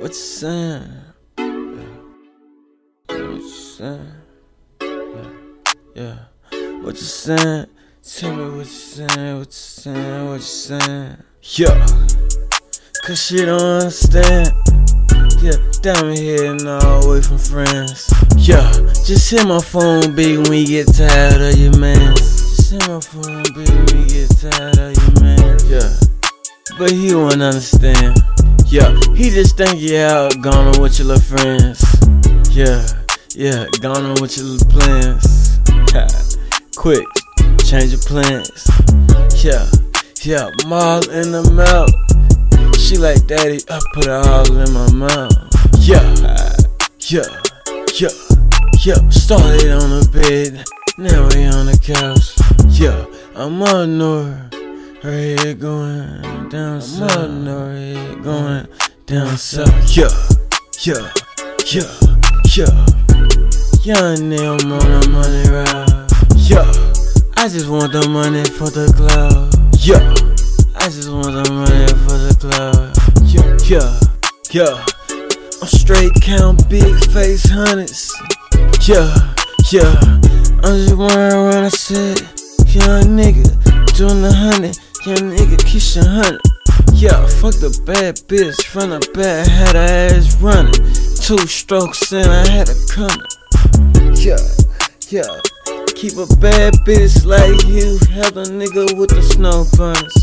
What you saying? Yeah. What you saying? Yeah. What you saying? Tell me what you saying, what you saying, what you saying. Yeah. Cause she don't understand. Yeah, down here and all away from friends. Yeah, just hit my phone big when you get tired of your man. Just hit my phone big when you get tired of your man. Yeah, but he won't understand. Yeah, he just think you out gone on with your little friends. Yeah, yeah, gone on with your little plans. Quick, change your plans. Yeah, yeah, mall in the mouth. She like daddy, I put it all in my mouth. Yeah, yeah, yeah, yeah. Started on the bed, now we on the couch. Yeah, I'm on her. Her head going down south. Her head going down south. Yeah, yeah, yeah, yeah. Young nigga, I'm on a money ride. Yeah, I just want the money for the cloud. Yeah, I just want the money for the cloud. Yeah, yeah, yeah. I'm straight count big face hundreds. Yeah, yeah. I'm just wondering when I said, young nigga, doing the hundred. Young nigga, your hundred. Yeah, fuck the bad bitch from the back, had her ass running. Two strokes and I had her coming. Yeah, yeah. Keep a bad bitch like you, have a nigga with the snow bunnies.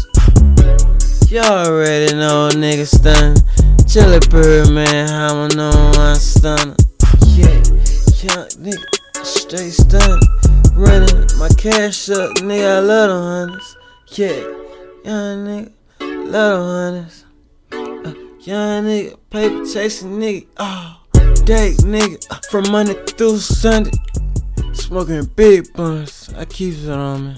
Y'all already know a nigga stun. Jelly bird man, how I know I'm stunner. Yeah, young nigga, straight stun. Running my cash up, nigga, I love the hundreds. Yeah, young nigga, little hundreds. Uh, young nigga, paper chasing nigga. Oh, day nigga, uh, from Monday through Sunday. Smoking big buns, I keep it on me.